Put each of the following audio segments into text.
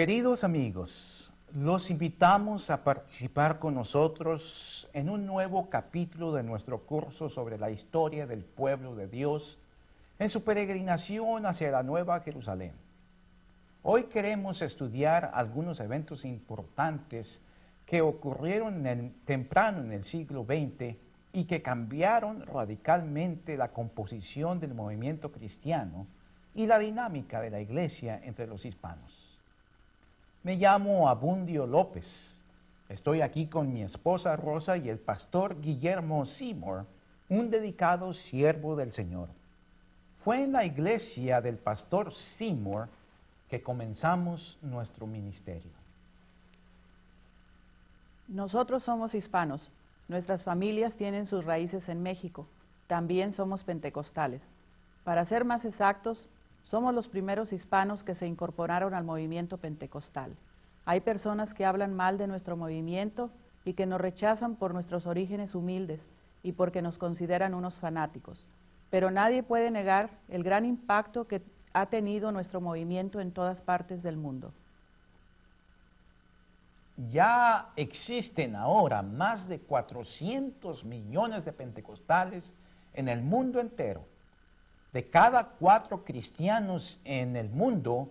Queridos amigos, los invitamos a participar con nosotros en un nuevo capítulo de nuestro curso sobre la historia del pueblo de Dios en su peregrinación hacia la Nueva Jerusalén. Hoy queremos estudiar algunos eventos importantes que ocurrieron temprano en el siglo XX y que cambiaron radicalmente la composición del movimiento cristiano y la dinámica de la iglesia entre los hispanos. Me llamo Abundio López. Estoy aquí con mi esposa Rosa y el pastor Guillermo Seymour, un dedicado siervo del Señor. Fue en la iglesia del pastor Seymour que comenzamos nuestro ministerio. Nosotros somos hispanos. Nuestras familias tienen sus raíces en México. También somos pentecostales. Para ser más exactos, somos los primeros hispanos que se incorporaron al movimiento pentecostal. Hay personas que hablan mal de nuestro movimiento y que nos rechazan por nuestros orígenes humildes y porque nos consideran unos fanáticos. Pero nadie puede negar el gran impacto que ha tenido nuestro movimiento en todas partes del mundo. Ya existen ahora más de 400 millones de pentecostales en el mundo entero. De cada cuatro cristianos en el mundo,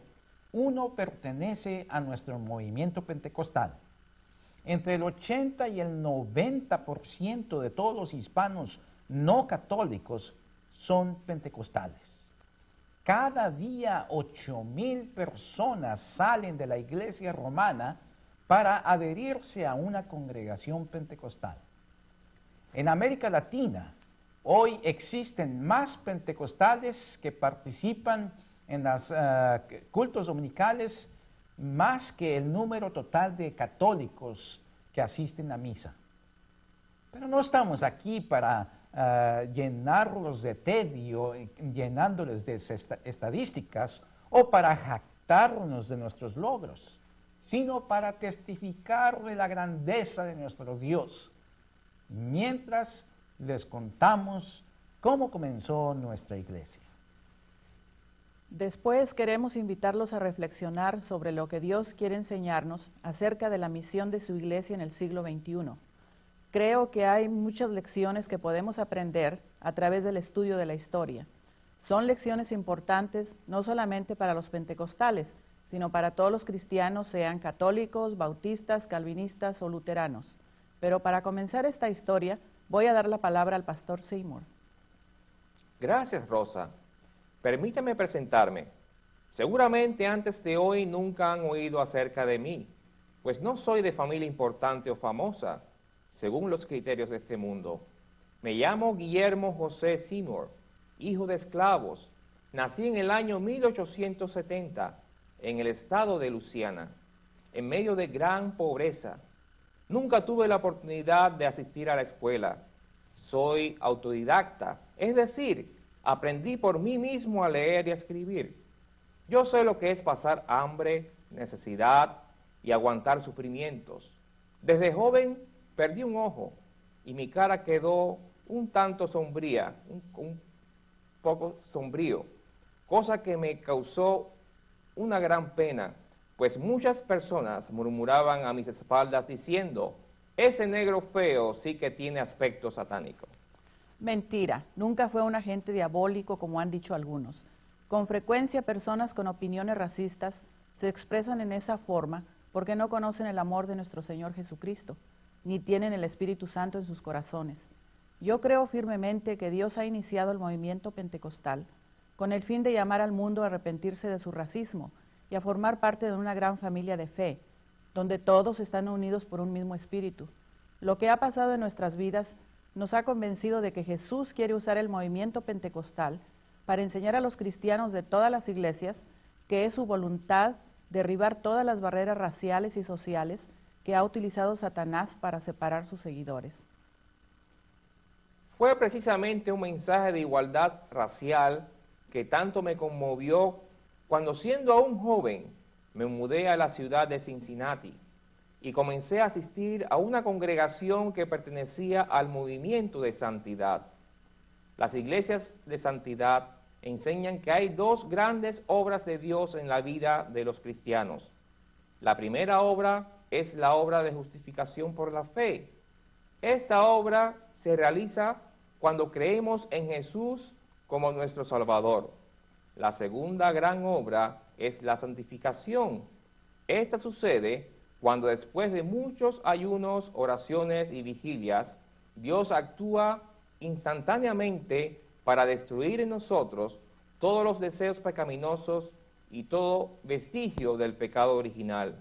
uno pertenece a nuestro movimiento pentecostal. Entre el 80 y el 90% de todos los hispanos no católicos son pentecostales. Cada día ocho mil personas salen de la iglesia romana para adherirse a una congregación pentecostal. En América Latina, hoy existen más pentecostales que participan en los eh, cultos dominicales más que el número total de católicos que asisten a misa. Pero no estamos aquí para eh, llenarlos de tedio, llenándoles de estadísticas o para jactarnos de nuestros logros, sino para testificar de la grandeza de nuestro Dios, mientras les contamos cómo comenzó nuestra iglesia. Después queremos invitarlos a reflexionar sobre lo que Dios quiere enseñarnos acerca de la misión de su iglesia en el siglo XXI. Creo que hay muchas lecciones que podemos aprender a través del estudio de la historia. Son lecciones importantes no solamente para los pentecostales, sino para todos los cristianos, sean católicos, bautistas, calvinistas o luteranos. Pero para comenzar esta historia, voy a dar la palabra al pastor Seymour. Gracias, Rosa. Permítame presentarme. Seguramente antes de hoy nunca han oído acerca de mí, pues no soy de familia importante o famosa, según los criterios de este mundo. Me llamo Guillermo José Seymour, hijo de esclavos. Nací en el año 1870 en el estado de Luisiana, en medio de gran pobreza. Nunca tuve la oportunidad de asistir a la escuela. Soy autodidacta, es decir, aprendí por mí mismo a leer y a escribir. Yo sé lo que es pasar hambre, necesidad y aguantar sufrimientos. Desde joven perdí un ojo y mi cara quedó un tanto sombría, un, poco sombrío, cosa que me causó una gran pena, pues muchas personas murmuraban a mis espaldas diciendo, ese negro feo sí que tiene aspecto satánico. Mentira, nunca fue un agente diabólico como han dicho algunos. Con frecuencia personas con opiniones racistas se expresan en esa forma porque no conocen el amor de nuestro Señor Jesucristo, ni tienen el Espíritu Santo en sus corazones. Yo creo firmemente que Dios ha iniciado el movimiento pentecostal con el fin de llamar al mundo a arrepentirse de su racismo y a formar parte de una gran familia de fe, donde todos están unidos por un mismo espíritu. Lo que ha pasado en nuestras vidas nos ha convencido de que Jesús quiere usar el movimiento pentecostal para enseñar a los cristianos de todas las iglesias que es su voluntad derribar todas las barreras raciales y sociales que ha utilizado Satanás para separar sus seguidores. Fue precisamente un mensaje de igualdad racial que tanto me conmovió cuando siendo aún joven me mudé a la ciudad de Cincinnati y comencé a asistir a una congregación que pertenecía al movimiento de santidad. Las iglesias de santidad enseñan que hay dos grandes obras de Dios en la vida de los cristianos. La primera obra es la obra de justificación por la fe. Esta obra se realiza cuando creemos en Jesús como nuestro Salvador. La segunda gran obra es la santificación. Esta sucede cuando después de muchos ayunos, oraciones y vigilias, Dios actúa instantáneamente para destruir en nosotros todos los deseos pecaminosos y todo vestigio del pecado original.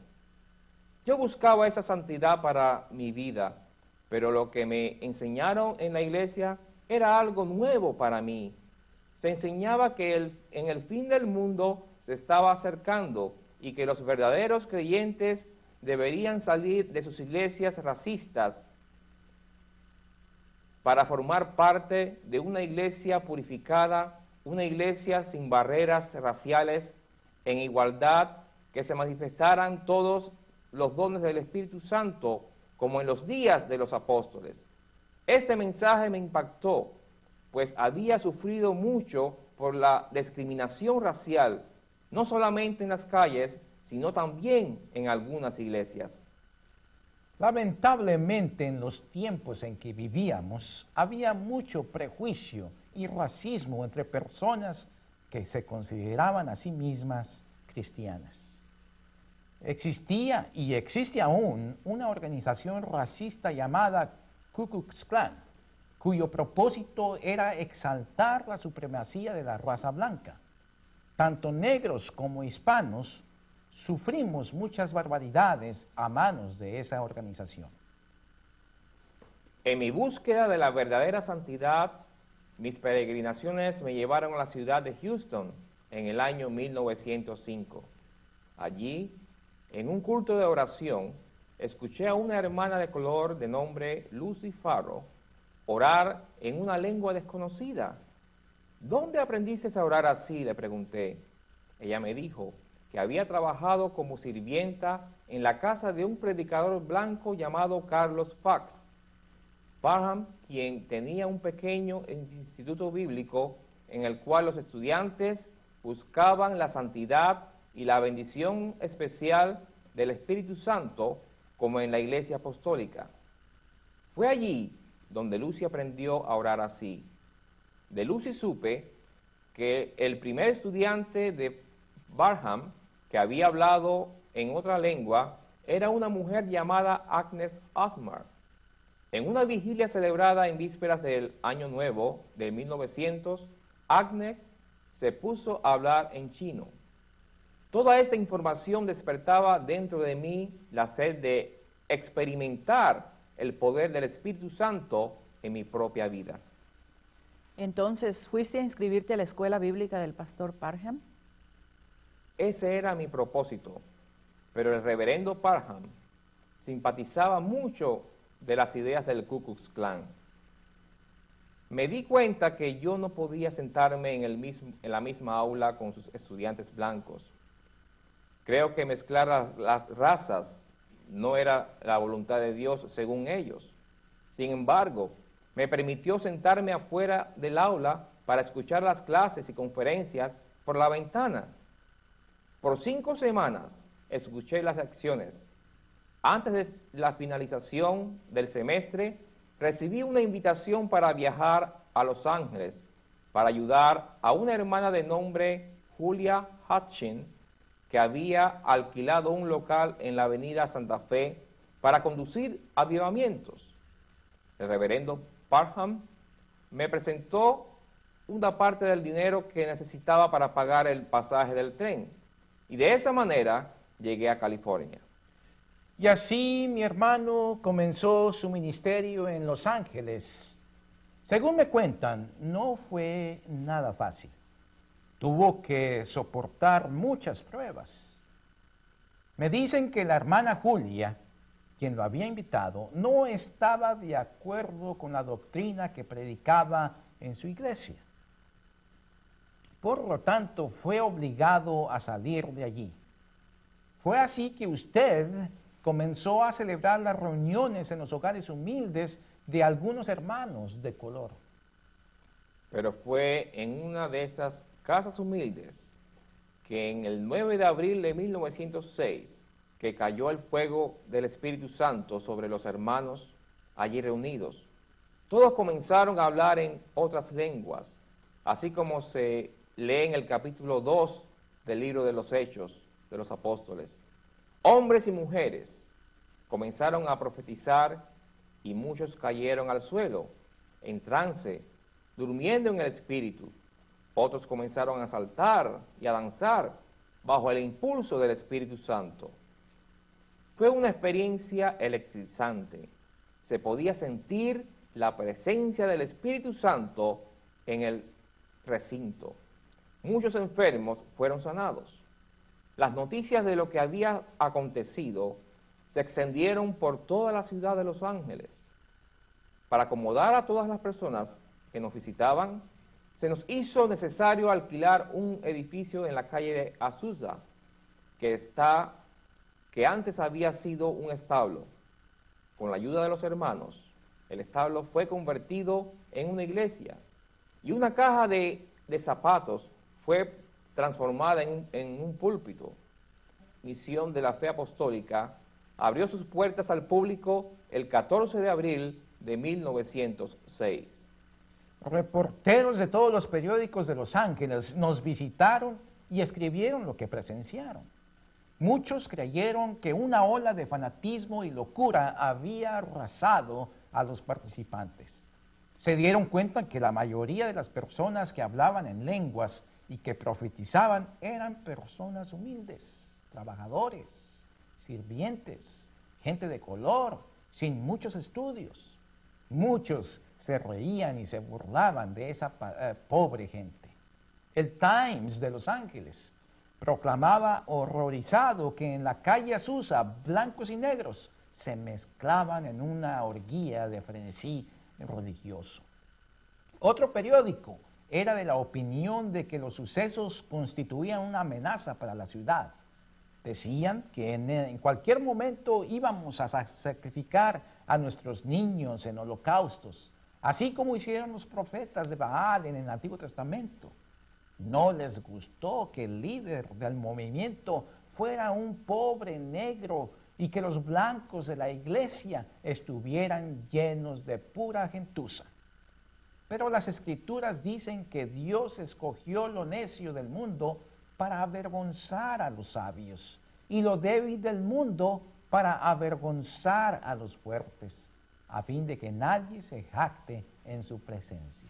Yo buscaba esa santidad para mi vida, pero lo que me enseñaron en la iglesia era algo nuevo para mí. Se enseñaba que el, en el fin del mundo se estaba acercando y que los verdaderos creyentes deberían salir de sus iglesias racistas para formar parte de una iglesia purificada, una iglesia sin barreras raciales, en igualdad, que se manifestaran todos los dones del Espíritu Santo como en los días de los apóstoles. Este mensaje me impactó, pues había sufrido mucho por la discriminación racial, no solamente en las calles, sino también en algunas iglesias. Lamentablemente en los tiempos en que vivíamos había mucho prejuicio y racismo entre personas que se consideraban a sí mismas cristianas. Existía y existe aún una organización racista llamada Ku Klux Klan, cuyo propósito era exaltar la supremacía de la raza blanca. Tanto negros como hispanos sufrimos muchas barbaridades a manos de esa organización. En mi búsqueda de la verdadera santidad, mis peregrinaciones me llevaron a la ciudad de Houston en el año 1905. Allí, en un culto de oración, escuché a una hermana de color de nombre Lucy Farrow orar en una lengua desconocida. ¿Dónde aprendiste a orar así? le pregunté. Ella me dijo, que había trabajado como sirvienta en la casa de un predicador blanco llamado Carlos Fox. Parham, quien tenía un pequeño instituto bíblico en el cual los estudiantes buscaban la santidad y la bendición especial del Espíritu Santo como en la iglesia apostólica. Fue allí donde Lucy aprendió a orar así. De Lucy supe que el primer estudiante de Barham que había hablado en otra lengua, era una mujer llamada Agnes Osmar. En una vigilia celebrada en vísperas del Año Nuevo de 1900, Agnes se puso a hablar en chino. Toda esta información despertaba dentro de mí la sed de experimentar el poder del Espíritu Santo en mi propia vida. Entonces, ¿fuiste a inscribirte a la escuela bíblica del pastor Parham? Ese era mi propósito. Pero el reverendo Parham simpatizaba mucho de las ideas del Ku Klux Klan. Me di cuenta que yo no podía sentarme en, el mismo, en la misma aula con sus estudiantes blancos. Creo que mezclar las razas no era la voluntad de Dios según ellos. Sin embargo, me permitió sentarme afuera del aula para escuchar las clases y conferencias por la ventana por cinco semanas escuché las acciones. Antes de la finalización del semestre, recibí una invitación para viajar a Los Ángeles para ayudar a una hermana de nombre Julia Hutchin, que había alquilado un local en la avenida Santa Fe para conducir avivamientos. El reverendo Parham me presentó una parte del dinero que necesitaba para pagar el pasaje del tren. Y de esa manera llegué a California. Y así mi hermano comenzó su ministerio en Los Ángeles. Según me cuentan, no fue nada fácil. Tuvo que soportar muchas pruebas. Me dicen que la hermana Julia, quien lo había invitado, no estaba de acuerdo con la doctrina que predicaba en su iglesia. Por lo tanto, fue obligado a salir de allí. Fue así que usted comenzó a celebrar las reuniones en los hogares humildes de algunos hermanos de color. Pero fue en una de esas casas humildes que en el 9 de abril de 1906 que cayó el fuego del Espíritu Santo sobre los hermanos allí reunidos. Todos comenzaron a hablar en otras lenguas, así como se lee en el capítulo 2 del libro de los Hechos de los Apóstoles. Hombres y mujeres comenzaron a profetizar y muchos cayeron al suelo, en trance, durmiendo en el Espíritu. Otros comenzaron a saltar y a danzar bajo el impulso del Espíritu Santo. Fue una experiencia electrizante. Se podía sentir la presencia del Espíritu Santo en el recinto. Muchos enfermos fueron sanados. Las noticias de lo que había acontecido se extendieron por toda la ciudad de Los Ángeles. Para acomodar a todas las personas que nos visitaban, se nos hizo necesario alquilar un edificio en la calle de Azusa, que, está, que antes había sido un establo. Con la ayuda de los hermanos, el establo fue convertido en una iglesia y una caja de, zapatos fue transformada en un púlpito. Misión de la Fe Apostólica abrió sus puertas al público el 14 de abril de 1906. Reporteros de todos los periódicos de Los Ángeles nos visitaron y escribieron lo que presenciaron. Muchos creyeron que una ola de fanatismo y locura había arrasado a los participantes. Se dieron cuenta que la mayoría de las personas que hablaban en lenguas y que profetizaban eran personas humildes, trabajadores, sirvientes, gente de color, sin muchos estudios. Muchos se reían y se burlaban de esa eh, pobre gente. El Times de Los Ángeles proclamaba horrorizado que en la calle Azusa blancos y negros se mezclaban en una orgía de frenesí religioso. Otro periódico era de la opinión de que los sucesos constituían una amenaza para la ciudad. Decían que en, cualquier momento íbamos a sacrificar a nuestros niños en holocaustos, así como hicieron los profetas de Baal en el Antiguo Testamento. No les gustó que el líder del movimiento fuera un pobre negro y que los blancos de la iglesia estuvieran llenos de pura gentuza. Pero las escrituras dicen que Dios escogió lo necio del mundo para avergonzar a los sabios y lo débil del mundo para avergonzar a los fuertes, a fin de que nadie se jacte en su presencia.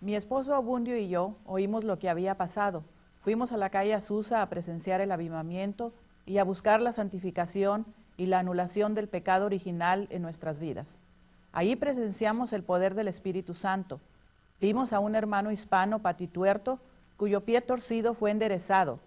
Mi esposo Abundio y yo oímos lo que había pasado. Fuimos a la calle Azusa a presenciar el avivamiento y a buscar la santificación y la anulación del pecado original en nuestras vidas. Allí presenciamos el poder del Espíritu Santo. Vimos a un hermano hispano patituerto cuyo pie torcido fue enderezado.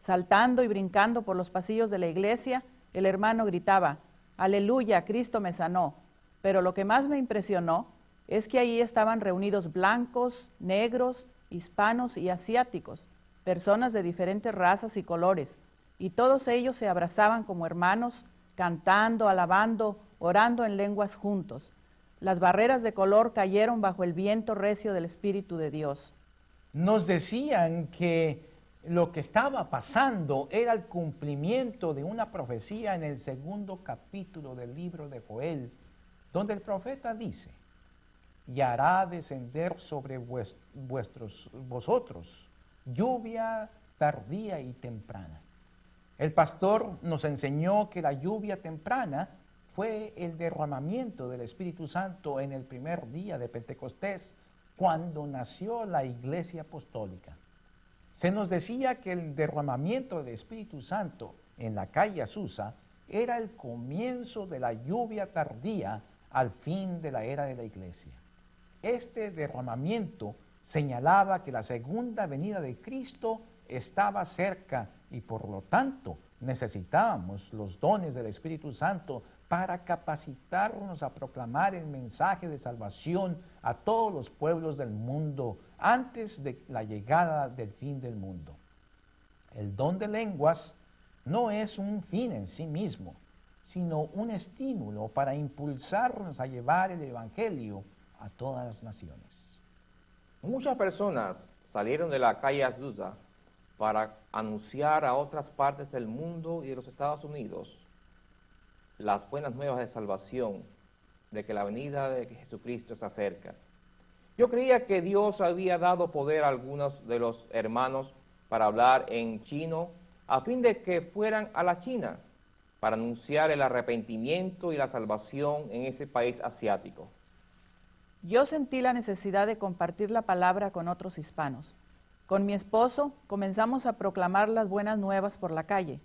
Saltando y brincando por los pasillos de la iglesia, el hermano gritaba, Aleluya, Cristo me sanó. Pero lo que más me impresionó es que allí estaban reunidos blancos, negros, hispanos y asiáticos, personas de diferentes razas y colores, y todos ellos se abrazaban como hermanos, cantando, alabando, orando en lenguas juntos. Las barreras de color cayeron bajo el viento recio del Espíritu de Dios. Nos decían que lo que estaba pasando era el cumplimiento de una profecía en el segundo capítulo del libro de Joel, donde el profeta dice, y hará descender sobre vuestros, vosotros lluvia tardía y temprana. El pastor nos enseñó que la lluvia temprana fue el derramamiento del Espíritu Santo en el primer día de Pentecostés, cuando nació la iglesia apostólica. Se nos decía que el derramamiento del Espíritu Santo en la calle Azusa era el comienzo de la lluvia tardía al fin de la era de la iglesia. Este derramamiento señalaba que la segunda venida de Cristo estaba cerca y por lo tanto necesitábamos los dones del Espíritu Santo para capacitarnos a proclamar el mensaje de salvación a todos los pueblos del mundo antes de la llegada del fin del mundo. El don de lenguas no es un fin en sí mismo, sino un estímulo para impulsarnos a llevar el Evangelio a todas las naciones. Muchas personas salieron de la calle Azusa para anunciar a otras partes del mundo y de los Estados Unidos las buenas nuevas de salvación, de que la venida de Jesucristo se acerca. Yo creía que Dios había dado poder a algunos de los hermanos para hablar en chino a fin de que fueran a la China para anunciar el arrepentimiento y la salvación en ese país asiático. Yo sentí la necesidad de compartir la palabra con otros hispanos. Con mi esposo comenzamos a proclamar las buenas nuevas por la calle,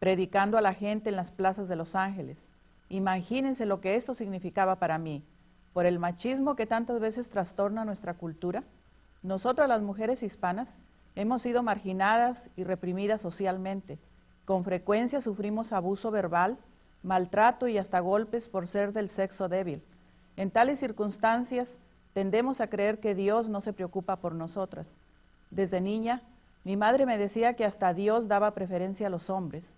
predicando a la gente en las plazas de Los Ángeles. Imagínense lo que esto significaba para mí. Por el machismo que tantas veces trastorna nuestra cultura, nosotras las mujeres hispanas hemos sido marginadas y reprimidas socialmente. Con frecuencia sufrimos abuso verbal, maltrato y hasta golpes por ser del sexo débil. En tales circunstancias tendemos a creer que Dios no se preocupa por nosotras. Desde niña, mi madre me decía que hasta Dios daba preferencia a los hombres.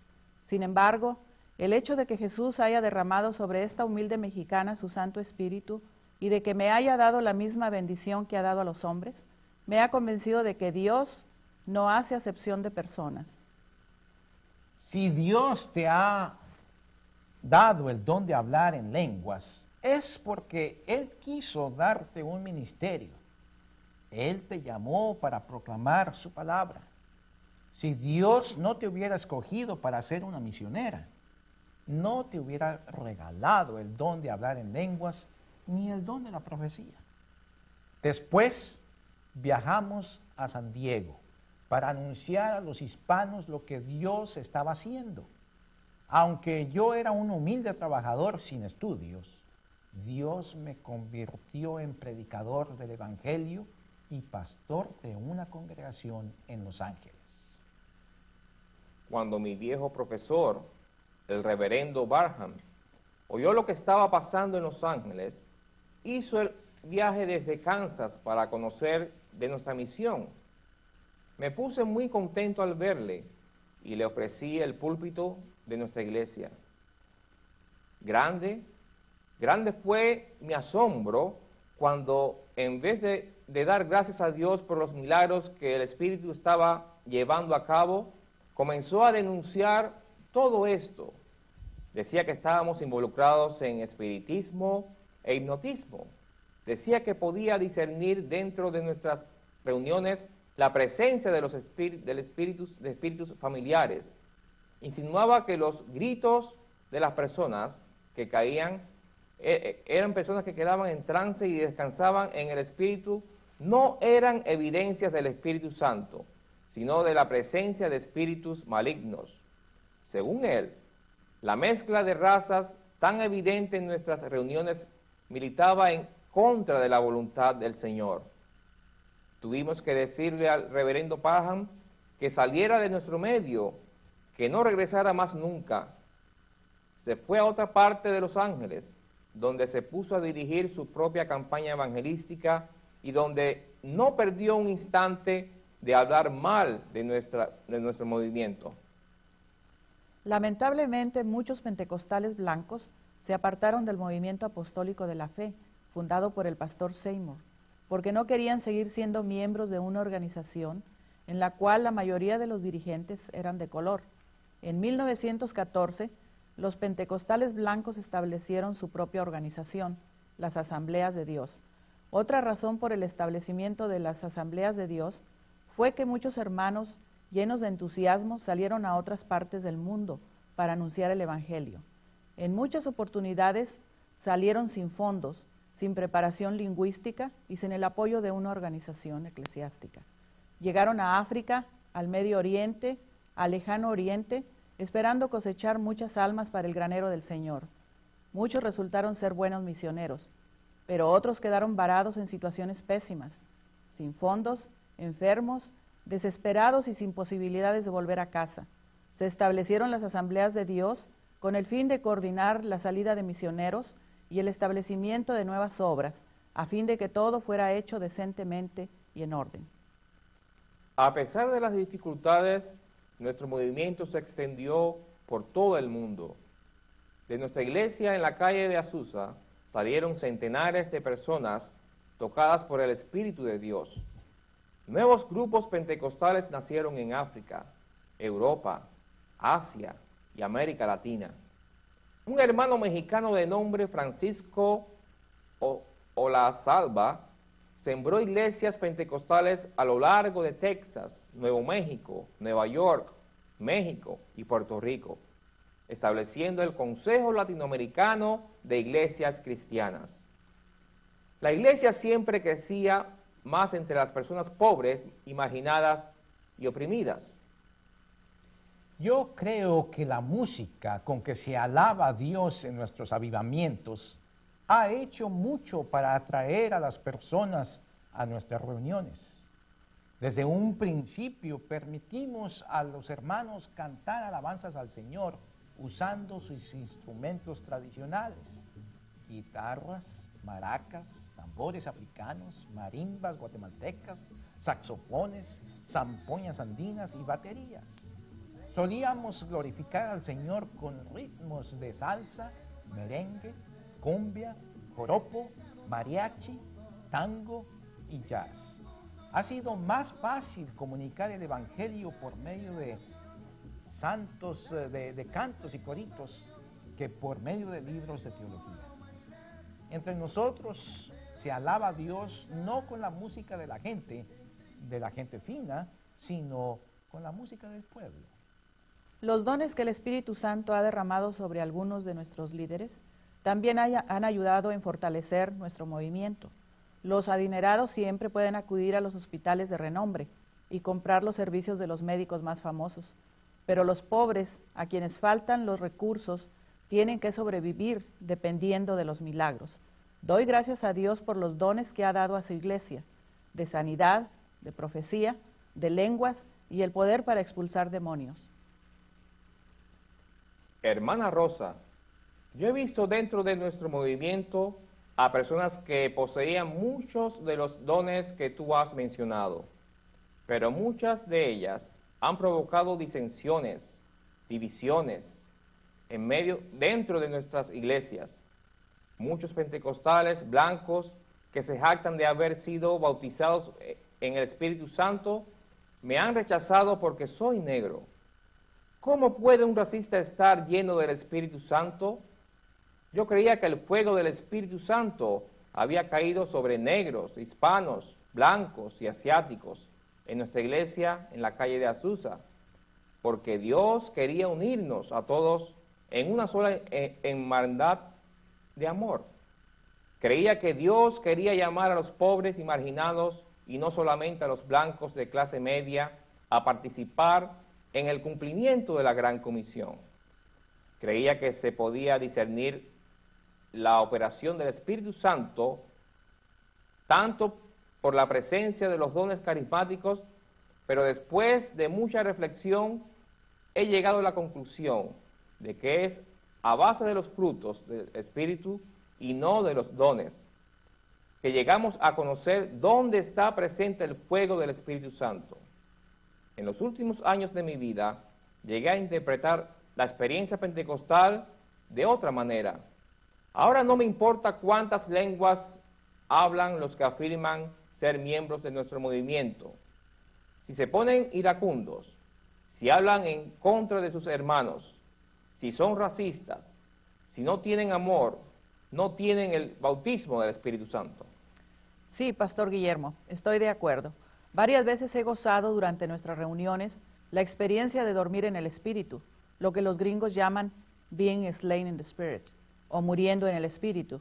Sin embargo, el hecho de que Jesús haya derramado sobre esta humilde mexicana su Santo Espíritu y de que me haya dado la misma bendición que ha dado a los hombres, me ha convencido de que Dios no hace acepción de personas. Si Dios te ha dado el don de hablar en lenguas, es porque Él quiso darte un ministerio. Él te llamó para proclamar su palabra. Si Dios no te hubiera escogido para ser una misionera, no te hubiera regalado el don de hablar en lenguas ni el don de la profecía. Después viajamos a San Diego para anunciar a los hispanos lo que Dios estaba haciendo. Aunque yo era un humilde trabajador sin estudios, Dios me convirtió en predicador del Evangelio y pastor de una congregación en Los Ángeles. Cuando mi viejo profesor, el reverendo Barham, oyó lo que estaba pasando en Los Ángeles, hizo el viaje desde Kansas para conocer de nuestra misión. Me puse muy contento al verle y le ofrecí el púlpito de nuestra iglesia. Grande, grande fue mi asombro cuando en vez de, dar gracias a Dios por los milagros que el Espíritu estaba llevando a cabo, comenzó a denunciar todo esto. Decía que estábamos involucrados en espiritismo e hipnotismo. Decía que podía discernir dentro de nuestras reuniones la presencia de los del espíritus, de espíritus familiares. Insinuaba que los gritos de las personas que caían eh, eh, eran personas que quedaban en trance y descansaban en el Espíritu, no eran evidencias del Espíritu Santo, sino de la presencia de espíritus malignos. Según él, la mezcla de razas tan evidente en nuestras reuniones militaba en contra de la voluntad del Señor. Tuvimos que decirle al reverendo Paham que saliera de nuestro medio, que no regresara más nunca. Se fue a otra parte de Los Ángeles donde se puso a dirigir su propia campaña evangelística y donde no perdió un instante de hablar mal de, nuestro movimiento. Lamentablemente, muchos pentecostales blancos se apartaron del movimiento apostólico de la fe, fundado por el pastor Seymour, porque no querían seguir siendo miembros de una organización en la cual la mayoría de los dirigentes eran de color. En 1914, los pentecostales blancos establecieron su propia organización, las Asambleas de Dios. Otra razón por el establecimiento de las Asambleas de Dios fue que muchos hermanos llenos de entusiasmo salieron a otras partes del mundo para anunciar el Evangelio. En muchas oportunidades salieron sin fondos, sin preparación lingüística y sin el apoyo de una organización eclesiástica. Llegaron a África, al Medio Oriente, al Lejano Oriente, esperando cosechar muchas almas para el granero del Señor. Muchos resultaron ser buenos misioneros, pero otros quedaron varados en situaciones pésimas, sin fondos, enfermos, desesperados y sin posibilidades de volver a casa. Se establecieron las asambleas de Dios con el fin de coordinar la salida de misioneros y el establecimiento de nuevas obras, a fin de que todo fuera hecho decentemente y en orden. A pesar de las dificultades nuestro movimiento se extendió por todo el mundo. De nuestra iglesia en la calle de Azusa salieron centenares de personas tocadas por el Espíritu de Dios. Nuevos grupos pentecostales nacieron en África, Europa, Asia y América Latina. Un hermano mexicano de nombre Francisco Salva sembró iglesias pentecostales a lo largo de Texas, Nuevo México, Nueva York, México y Puerto Rico, estableciendo el Consejo Latinoamericano de Iglesias Cristianas. La iglesia siempre crecía más entre las personas pobres, imaginadas y oprimidas. Yo creo que la música con que se alaba a Dios en nuestros avivamientos ha hecho mucho para atraer a las personas a nuestras reuniones. Desde un principio permitimos a los hermanos cantar alabanzas al Señor usando sus instrumentos tradicionales, guitarras, maracas, tambores africanos, marimbas guatemaltecas, saxofones, zampoñas andinas y baterías. Solíamos glorificar al Señor con ritmos de salsa, merengue, cumbia, joropo, mariachi, tango y jazz. Ha sido más fácil comunicar el Evangelio por medio de santos, eh, de, de cantos y coritos que por medio de libros de teología. Entre nosotros se alaba a Dios no con la música de la gente, de la gente fina, sino con la música del pueblo. Los dones que el Espíritu Santo ha derramado sobre algunos de nuestros líderes también han ayudado en fortalecer nuestro movimiento. Los adinerados siempre pueden acudir a los hospitales de renombre y comprar los servicios de los médicos más famosos, pero los pobres, a quienes faltan los recursos, tienen que sobrevivir dependiendo de los milagros. Doy gracias a Dios por los dones que ha dado a su iglesia, de sanidad, de profecía, de lenguas y el poder para expulsar demonios. Hermana Rosa, yo he visto dentro de nuestro movimiento a personas que poseían muchos de los dones que tú has mencionado, pero muchas de ellas han provocado disensiones, divisiones en medio dentro de nuestras iglesias. Muchos pentecostales blancos que se jactan de haber sido bautizados en el Espíritu Santo me han rechazado porque soy negro. ¿Cómo puede un racista estar lleno del Espíritu Santo? Yo creía que el fuego del Espíritu Santo había caído sobre negros, hispanos, blancos y asiáticos en nuestra iglesia en la calle de Azusa, porque Dios quería unirnos a todos en una sola eh, hermandad de amor. Creía que Dios quería llamar a los pobres y marginados y no solamente a los blancos de clase media a participar en el cumplimiento de la gran comisión. Creía que se podía discernir la operación del Espíritu Santo, tanto por la presencia de los dones carismáticos, pero después de mucha reflexión he llegado a la conclusión de que es a base de los frutos del Espíritu y no de los dones, que llegamos a conocer dónde está presente el fuego del Espíritu Santo. En los últimos años de mi vida llegué a interpretar la experiencia pentecostal de otra manera, Ahora no me importa cuántas lenguas hablan los que afirman ser miembros de nuestro movimiento. Si se ponen iracundos, si hablan en contra de sus hermanos, si son racistas, si no tienen amor, no tienen el bautismo del Espíritu Santo. Sí, Pastor Guillermo, estoy de acuerdo. Varias veces he gozado durante nuestras reuniones la experiencia de dormir en el Espíritu, lo que los gringos llaman being slain in the Spirit o muriendo en el espíritu.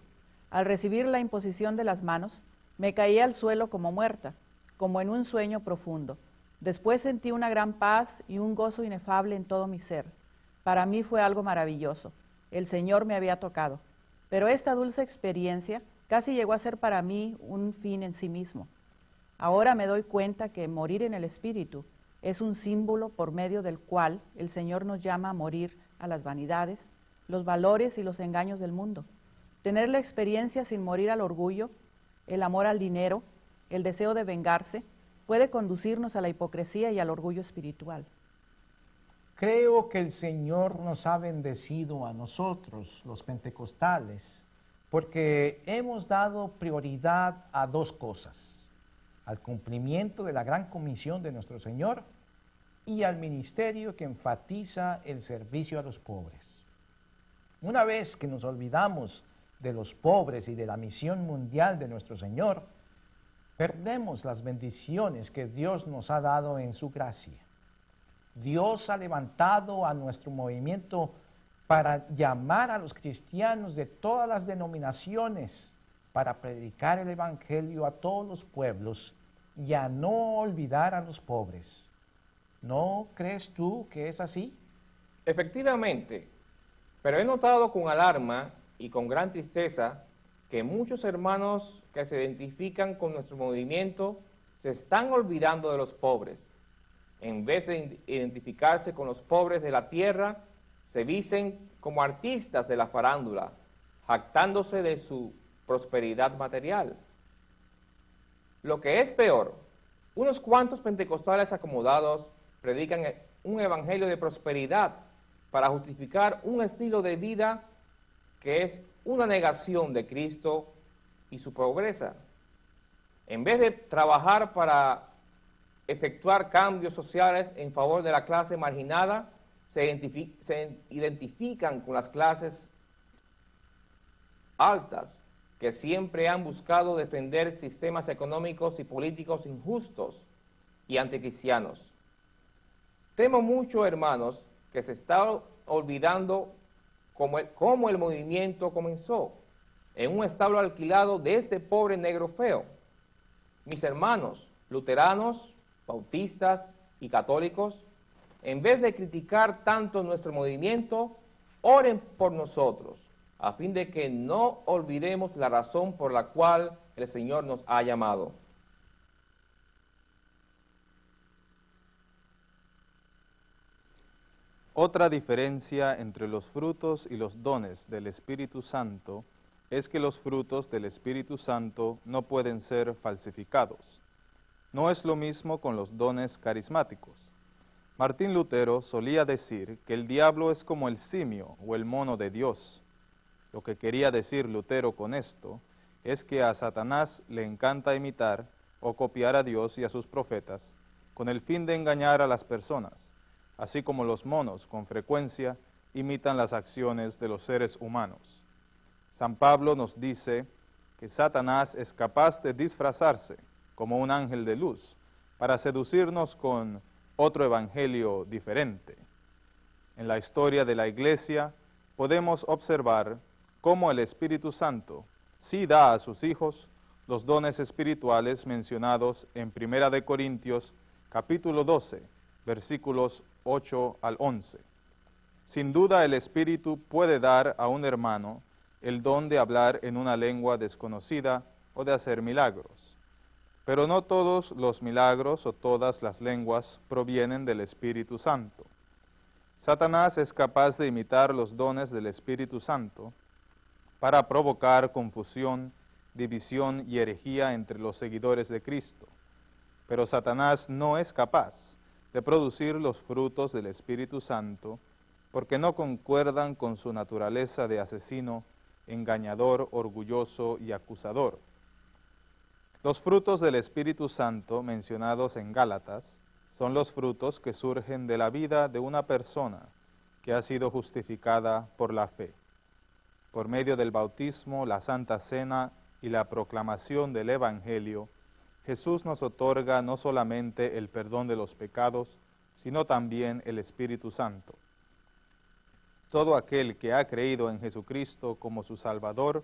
Al recibir la imposición de las manos, me caí al suelo como muerta, como en un sueño profundo. Después sentí una gran paz y un gozo inefable en todo mi ser. Para mí fue algo maravilloso. El Señor me había tocado. Pero esta dulce experiencia casi llegó a ser para mí un fin en sí mismo. Ahora me doy cuenta que morir en el Espíritu es un símbolo por medio del cual el Señor nos llama a morir a las vanidades, los valores y los engaños del mundo. Tener la experiencia sin morir al orgullo, el amor al dinero, el deseo de vengarse, puede conducirnos a la hipocresía y al orgullo espiritual. Creo que el Señor nos ha bendecido a nosotros, los pentecostales, porque hemos dado prioridad a dos cosas. al cumplimiento de la gran comisión de nuestro Señor y al ministerio que enfatiza el servicio a los pobres. Una vez que nos olvidamos de los pobres y de la misión mundial de nuestro Señor, perdemos las bendiciones que Dios nos ha dado en su gracia. Dios ha levantado a nuestro movimiento para llamar a los cristianos de todas las denominaciones para predicar el Evangelio a todos los pueblos y a no olvidar a los pobres. ¿No crees tú que es así? Efectivamente, pero he notado con alarma y con gran tristeza que muchos hermanos que se identifican con nuestro movimiento se están olvidando de los pobres. En vez de identificarse con los pobres de la tierra, se dicen como artistas de la farándula, jactándose de su prosperidad material. Lo que es peor, unos cuantos pentecostales acomodados predican un evangelio de prosperidad para justificar un estilo de vida que es una negación de Cristo y su pobreza. En vez de trabajar para efectuar cambios sociales en favor de la clase marginada, se, se identifican con las clases altas que siempre han buscado defender sistemas económicos y políticos injustos y anticristianos. Temo mucho, hermanos, que se está olvidando cómo el, cómo el movimiento comenzó, en un establo alquilado de este pobre negro feo. Mis hermanos, luteranos, bautistas y católicos, en vez de criticar tanto nuestro movimiento, oren por nosotros, a fin de que no olvidemos la razón por la cual el Señor nos ha llamado. Otra diferencia entre los frutos y los dones del Espíritu Santo es que los frutos del Espíritu Santo no pueden ser falsificados. No es lo mismo con los dones carismáticos. Martín Lutero solía decir que el diablo es como el simio o el mono de Dios. Lo que quería decir Lutero con esto es que a Satanás le encanta imitar o copiar a Dios y a sus profetas con el fin de engañar a las personas, así como los monos con frecuencia imitan las acciones de los seres humanos. San Pablo nos dice que Satanás es capaz de disfrazarse como un ángel de luz para seducirnos con otro evangelio diferente. En la historia de la iglesia podemos observar cómo el Espíritu Santo sí da a sus hijos los dones espirituales mencionados en Primera de Corintios capítulo 12, versículos 8 al 11. Sin duda el Espíritu puede dar a un hermano el don de hablar en una lengua desconocida o de hacer milagros. Pero no todos los milagros o todas las lenguas provienen del Espíritu Santo. Satanás es capaz de imitar los dones del Espíritu Santo para provocar confusión, división y herejía entre los seguidores de Cristo. Pero Satanás no es capaz de producir los frutos del Espíritu Santo porque no concuerdan con su naturaleza de asesino, engañador, orgulloso y acusador. Los frutos del Espíritu Santo mencionados en Gálatas son los frutos que surgen de la vida de una persona que ha sido justificada por la fe. Por medio del bautismo, la Santa Cena y la proclamación del Evangelio, Jesús nos otorga no solamente el perdón de los pecados, sino también el Espíritu Santo. Todo aquel que ha creído en Jesucristo como su Salvador,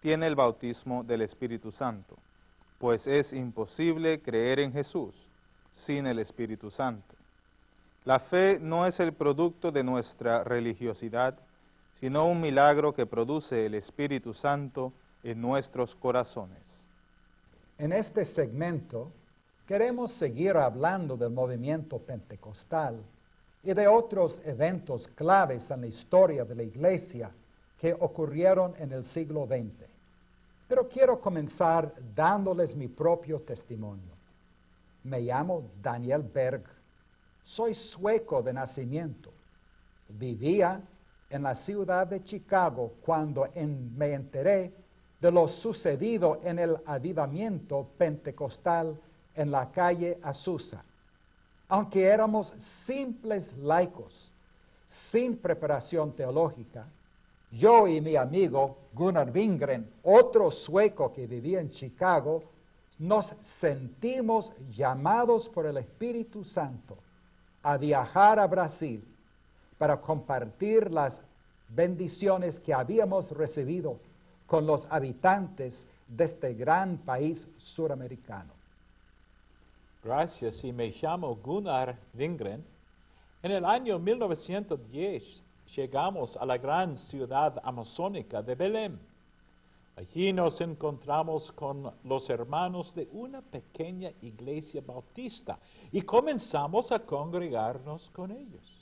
tiene el bautismo del Espíritu Santo pues es imposible creer en Jesús sin el Espíritu Santo. La fe no es el producto de nuestra religiosidad, sino un milagro que produce el Espíritu Santo en nuestros corazones. En este segmento queremos seguir hablando del movimiento pentecostal y de otros eventos claves en la historia de la Iglesia que ocurrieron en el siglo XX. Pero quiero comenzar dándoles mi propio testimonio. Me llamo Daniel Berg. Soy sueco de nacimiento. Vivía en la ciudad de Chicago cuando me enteré de lo sucedido en el avivamiento pentecostal en la calle Azusa. Aunque éramos simples laicos, sin preparación teológica, yo y mi amigo Gunnar Wingren, otro sueco que vivía en Chicago, nos sentimos llamados por el Espíritu Santo a viajar a Brasil para compartir las bendiciones que habíamos recibido con los habitantes de este gran país suramericano. Gracias, y me llamo Gunnar Wingren. En el año 1910 llegamos a la gran ciudad amazónica de Belém. Allí nos encontramos con los hermanos de una pequeña iglesia bautista y comenzamos a congregarnos con ellos.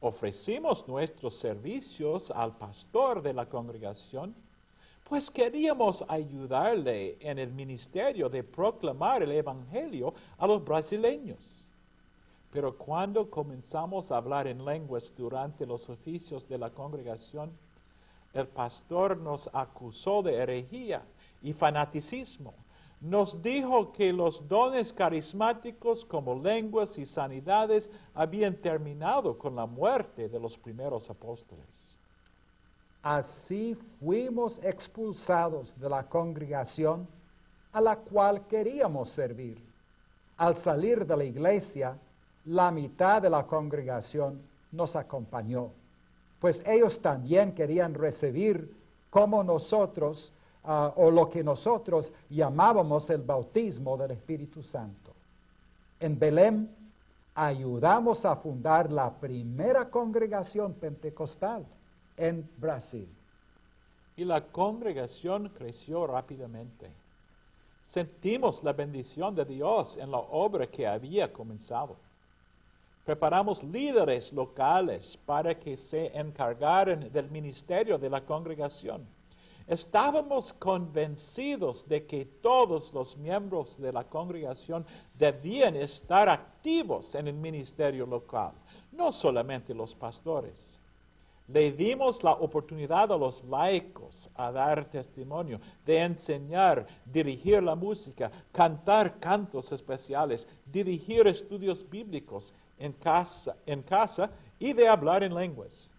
Ofrecimos nuestros servicios al pastor de la congregación, pues queríamos ayudarle en el ministerio de proclamar el Evangelio a los brasileños. Pero cuando comenzamos a hablar en lenguas durante los oficios de la congregación, el pastor nos acusó de herejía y fanaticismo. Nos dijo que los dones carismáticos como lenguas y sanidades habían terminado con la muerte de los primeros apóstoles. Así fuimos expulsados de la congregación a la cual queríamos servir. Al salir de la iglesia, la mitad de la congregación nos acompañó pues ellos también querían recibir como nosotros, ah, o lo que nosotros llamábamos el bautismo del Espíritu Santo. En Belém ayudamos a fundar la primera congregación pentecostal en Brasil. Y la congregación creció rápidamente. Sentimos la bendición de Dios en la obra que había comenzado. Preparamos líderes locales para que se encargaran del ministerio de la congregación. Estábamos convencidos de que todos los miembros de la congregación debían estar activos en el ministerio local, no solamente los pastores. Le dimos la oportunidad a los laicos a dar testimonio, de enseñar, dirigir la música, cantar cantos especiales, dirigir estudios bíblicos, en casa, en casa y de hablar en lenguas.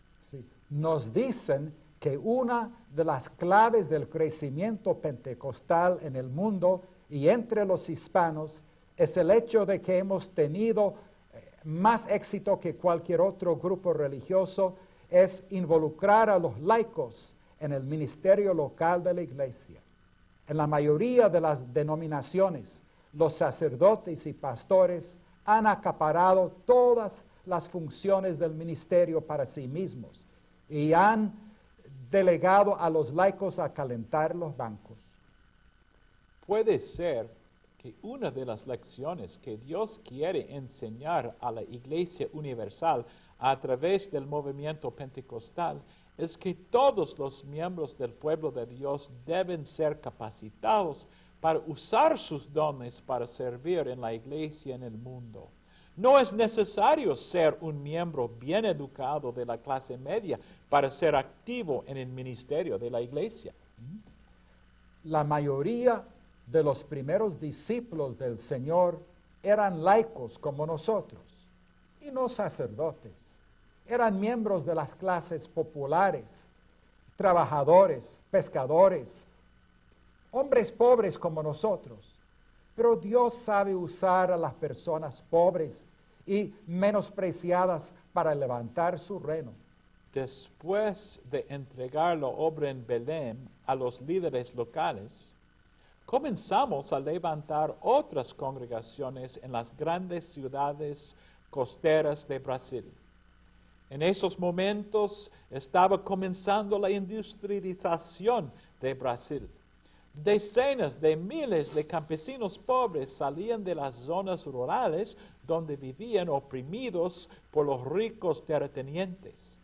Nos dicen que una de las claves del crecimiento pentecostal en el mundo y entre los hispanos es el hecho de que hemos tenido eh, más éxito que cualquier otro grupo religioso, es involucrar a los laicos en el ministerio local de la iglesia. En la mayoría de las denominaciones, los sacerdotes y pastores han acaparado todas las funciones del ministerio para sí mismos y han delegado a los laicos a calentar los bancos. Puede ser que una de las lecciones que Dios quiere enseñar a la Iglesia Universal a través del movimiento pentecostal es que todos los miembros del pueblo de Dios deben ser capacitados para usar sus dones para servir en la iglesia en el mundo. No es necesario ser un miembro bien educado de la clase media para ser activo en el ministerio de la iglesia. La mayoría de los primeros discípulos del Señor eran laicos como nosotros y no sacerdotes. Eran miembros de las clases populares, trabajadores, pescadores, hombres pobres como nosotros. Pero Dios sabe usar a las personas pobres y menospreciadas para levantar su reino. Después de entregar la obra en Belém a los líderes locales, comenzamos a levantar otras congregaciones en las grandes ciudades costeras de Brasil. En esos momentos estaba comenzando la industrialización de Brasil. Decenas de miles de campesinos pobres salían de las zonas rurales donde vivían oprimidos por los ricos terratenientes.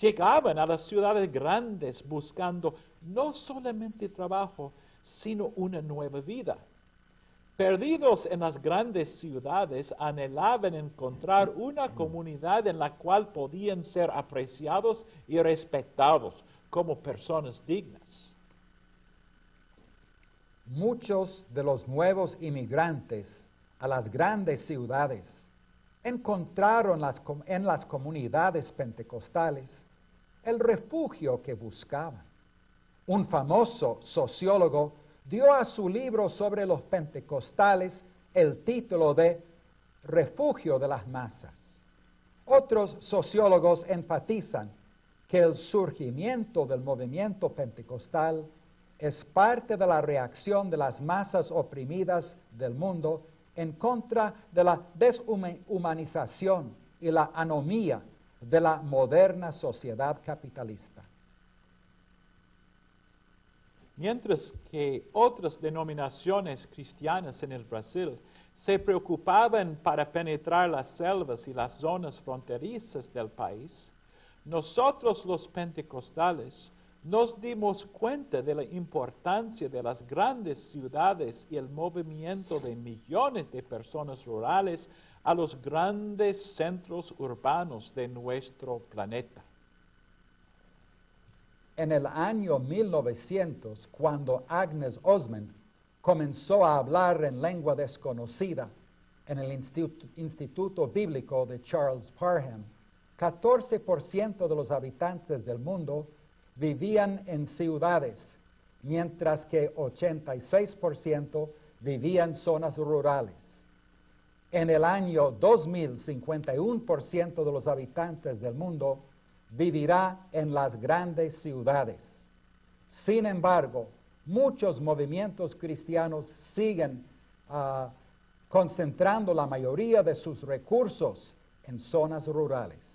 Llegaban a las ciudades grandes buscando no solamente trabajo, sino una nueva vida. Perdidos en las grandes ciudades, anhelaban encontrar una comunidad en la cual podían ser apreciados y respetados como personas dignas. Muchos de los nuevos inmigrantes a las grandes ciudades encontraron en las comunidades pentecostales el refugio que buscaban. Un famoso sociólogo dio a su libro sobre los pentecostales el título de Refugio de las Masas. Otros sociólogos enfatizan que el surgimiento del movimiento pentecostal es parte de la reacción de las masas oprimidas del mundo en contra de la deshumanización y la anomía de la moderna sociedad capitalista. Mientras que otras denominaciones cristianas en el Brasil se preocupaban para penetrar las selvas y las zonas fronterizas del país, nosotros los pentecostales nos dimos cuenta de la importancia de las grandes ciudades y el movimiento de millones de personas rurales a los grandes centros urbanos de nuestro planeta. En el año 1900, cuando Agnes Osmond comenzó a hablar en lengua desconocida en el Instituto, Instituto Bíblico de Charles Parham, 14% de los habitantes del mundo vivían en ciudades, mientras que 86% vivían en zonas rurales. En el año 2000, 51% de los habitantes del mundo vivirá en las grandes ciudades. Sin embargo, muchos movimientos cristianos siguen ah, concentrando la mayoría de sus recursos en zonas rurales.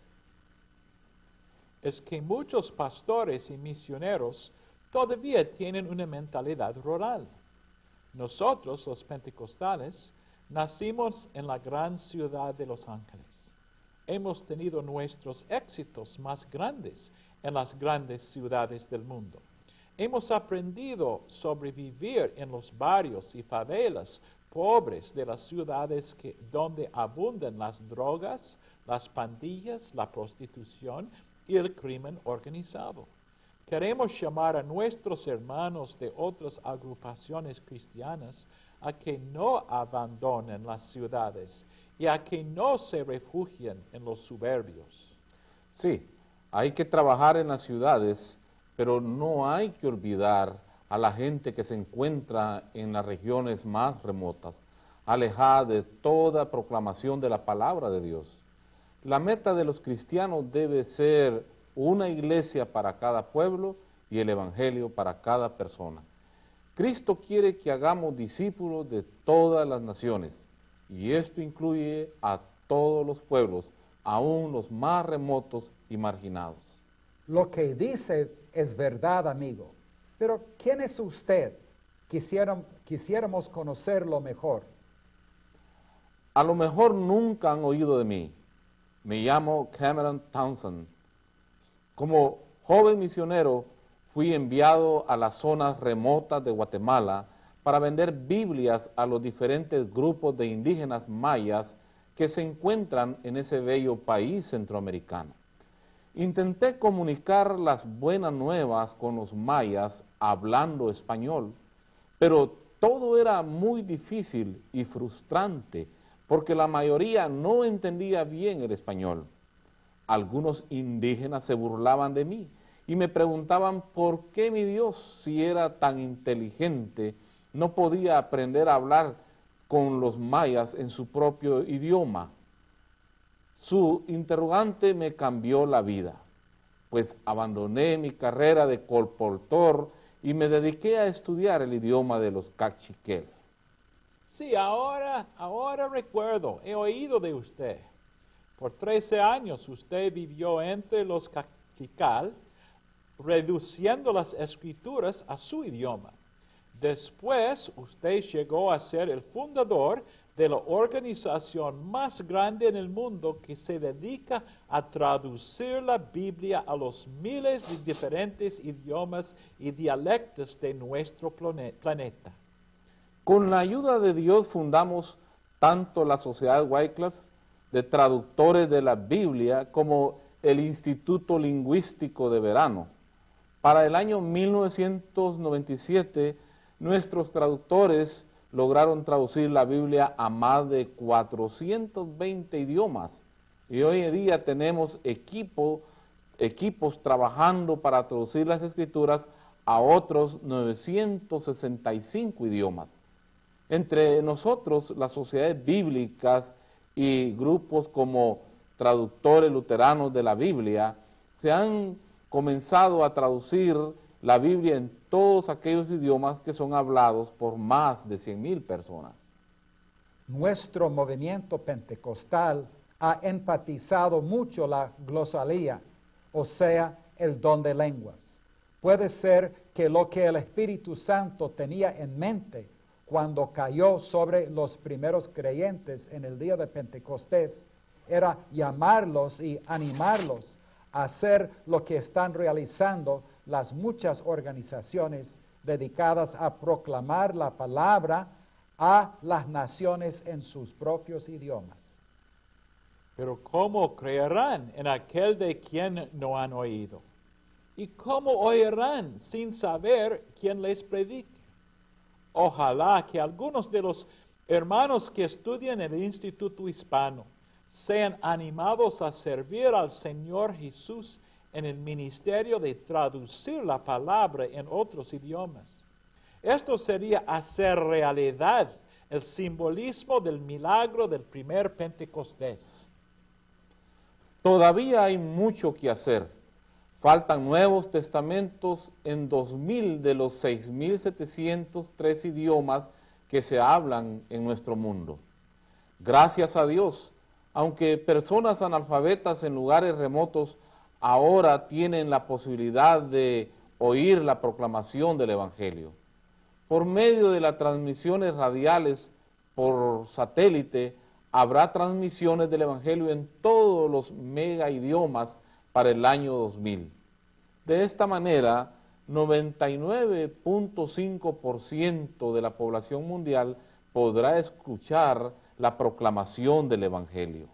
Es que muchos pastores y misioneros todavía tienen una mentalidad rural. Nosotros, los pentecostales, nacimos en la gran ciudad de Los Ángeles. Hemos tenido nuestros éxitos más grandes en las grandes ciudades del mundo. Hemos aprendido sobrevivir en los barrios y favelas pobres de las ciudades donde abundan las drogas, las pandillas, la prostitución y el crimen organizado. Queremos llamar a nuestros hermanos de otras agrupaciones cristianas a que no abandonen las ciudades y a que no se refugien en los suburbios. Sí, hay que trabajar en las ciudades, pero no hay que olvidar a la gente que se encuentra en las regiones más remotas, alejada de toda proclamación de la palabra de Dios. La meta de los cristianos debe ser una iglesia para cada pueblo y el Evangelio para cada persona. Cristo quiere que hagamos discípulos de todas las naciones y esto incluye a todos los pueblos, aún los más remotos y marginados. Lo que dice es verdad, amigo. Pero ¿quién es usted? Quisiéramos conocerlo mejor. A lo mejor nunca han oído de mí. Me llamo Cameron Townsend. Como joven misionero fui enviado a las zonas remotas de Guatemala para vender Biblias a los diferentes grupos de indígenas mayas que se encuentran en ese bello país centroamericano. Intenté comunicar las buenas nuevas con los mayas hablando español, pero todo era muy difícil y frustrante porque la mayoría no entendía bien el español. Algunos indígenas se burlaban de mí y me preguntaban por qué mi Dios, si era tan inteligente, no podía aprender a hablar con los mayas en su propio idioma. Su interrogante me cambió la vida, pues abandoné mi carrera de colportor y me dediqué a estudiar el idioma de los cachiquel. Sí, ahora, ahora recuerdo, he oído de usted. Por 13 años usted vivió entre los cachical, reduciendo las escrituras a su idioma. Después usted llegó a ser el fundador de la organización más grande en el mundo que se dedica a traducir la Biblia a los miles de diferentes idiomas y dialectos de nuestro plane- planeta. Con la ayuda de Dios fundamos tanto la Sociedad Wycliffe de Traductores de la Biblia como el Instituto Lingüístico de Verano. Para el año 1997 nuestros traductores lograron traducir la Biblia a más de 420 idiomas y hoy en día tenemos equipo, equipos trabajando para traducir las escrituras a otros 965 idiomas. Entre nosotros, las sociedades bíblicas y grupos como traductores luteranos de la Biblia, se han comenzado a traducir la Biblia en todos aquellos idiomas que son hablados por más de 100.000 personas. Nuestro movimiento pentecostal ha enfatizado mucho la glosalía, o sea, el don de lenguas. Puede ser que lo que el Espíritu Santo tenía en mente cuando cayó sobre los primeros creyentes en el día de Pentecostés era llamarlos y animarlos a hacer lo que están realizando las muchas organizaciones dedicadas a proclamar la palabra a las naciones en sus propios idiomas. Pero ¿cómo creerán en aquel de quien no han oído? ¿Y cómo oirán sin saber quién les predique? Ojalá que algunos de los hermanos que estudian en el Instituto Hispano sean animados a servir al Señor Jesús en el ministerio de traducir la palabra en otros idiomas. Esto sería hacer realidad el simbolismo del milagro del primer Pentecostés. Todavía hay mucho que hacer. Faltan nuevos testamentos en 2000 de los 6703 idiomas que se hablan en nuestro mundo. Gracias a Dios, aunque personas analfabetas en lugares remotos ahora tienen la posibilidad de oír la proclamación del Evangelio. Por medio de las transmisiones radiales por satélite, habrá transmisiones del Evangelio en todos los mega idiomas para el año 2000. De esta manera, 99.5% de la población mundial podrá escuchar la proclamación del Evangelio.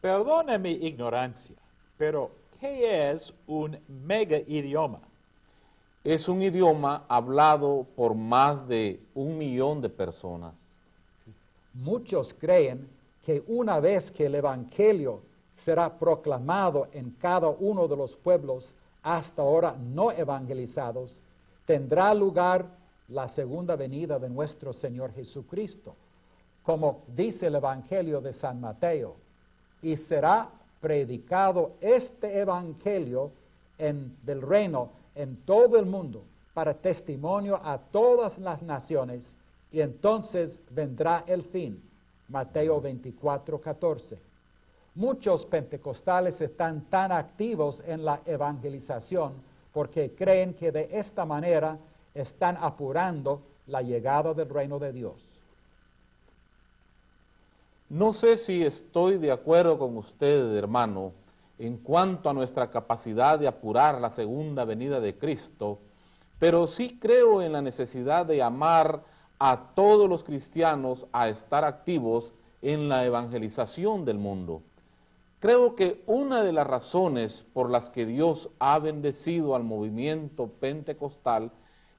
Perdone mi ignorancia, pero ¿qué es un mega idioma? Es un idioma hablado por más de un millón de personas. Muchos creen que una vez que el Evangelio será proclamado en cada uno de los pueblos hasta ahora no evangelizados, tendrá lugar la segunda venida de nuestro Señor Jesucristo, como dice el Evangelio de San Mateo y será predicado este evangelio en, del reino en todo el mundo para testimonio a todas las naciones y entonces vendrá el fin. Mateo 24, 14. Muchos pentecostales están tan activos en la evangelización porque creen que de esta manera están apurando la llegada del reino de Dios. No sé si estoy de acuerdo con usted, hermano, en cuanto a nuestra capacidad de apurar la segunda venida de Cristo, pero sí creo en la necesidad de llamar a todos los cristianos a estar activos en la evangelización del mundo. Creo que una de las razones por las que Dios ha bendecido al movimiento pentecostal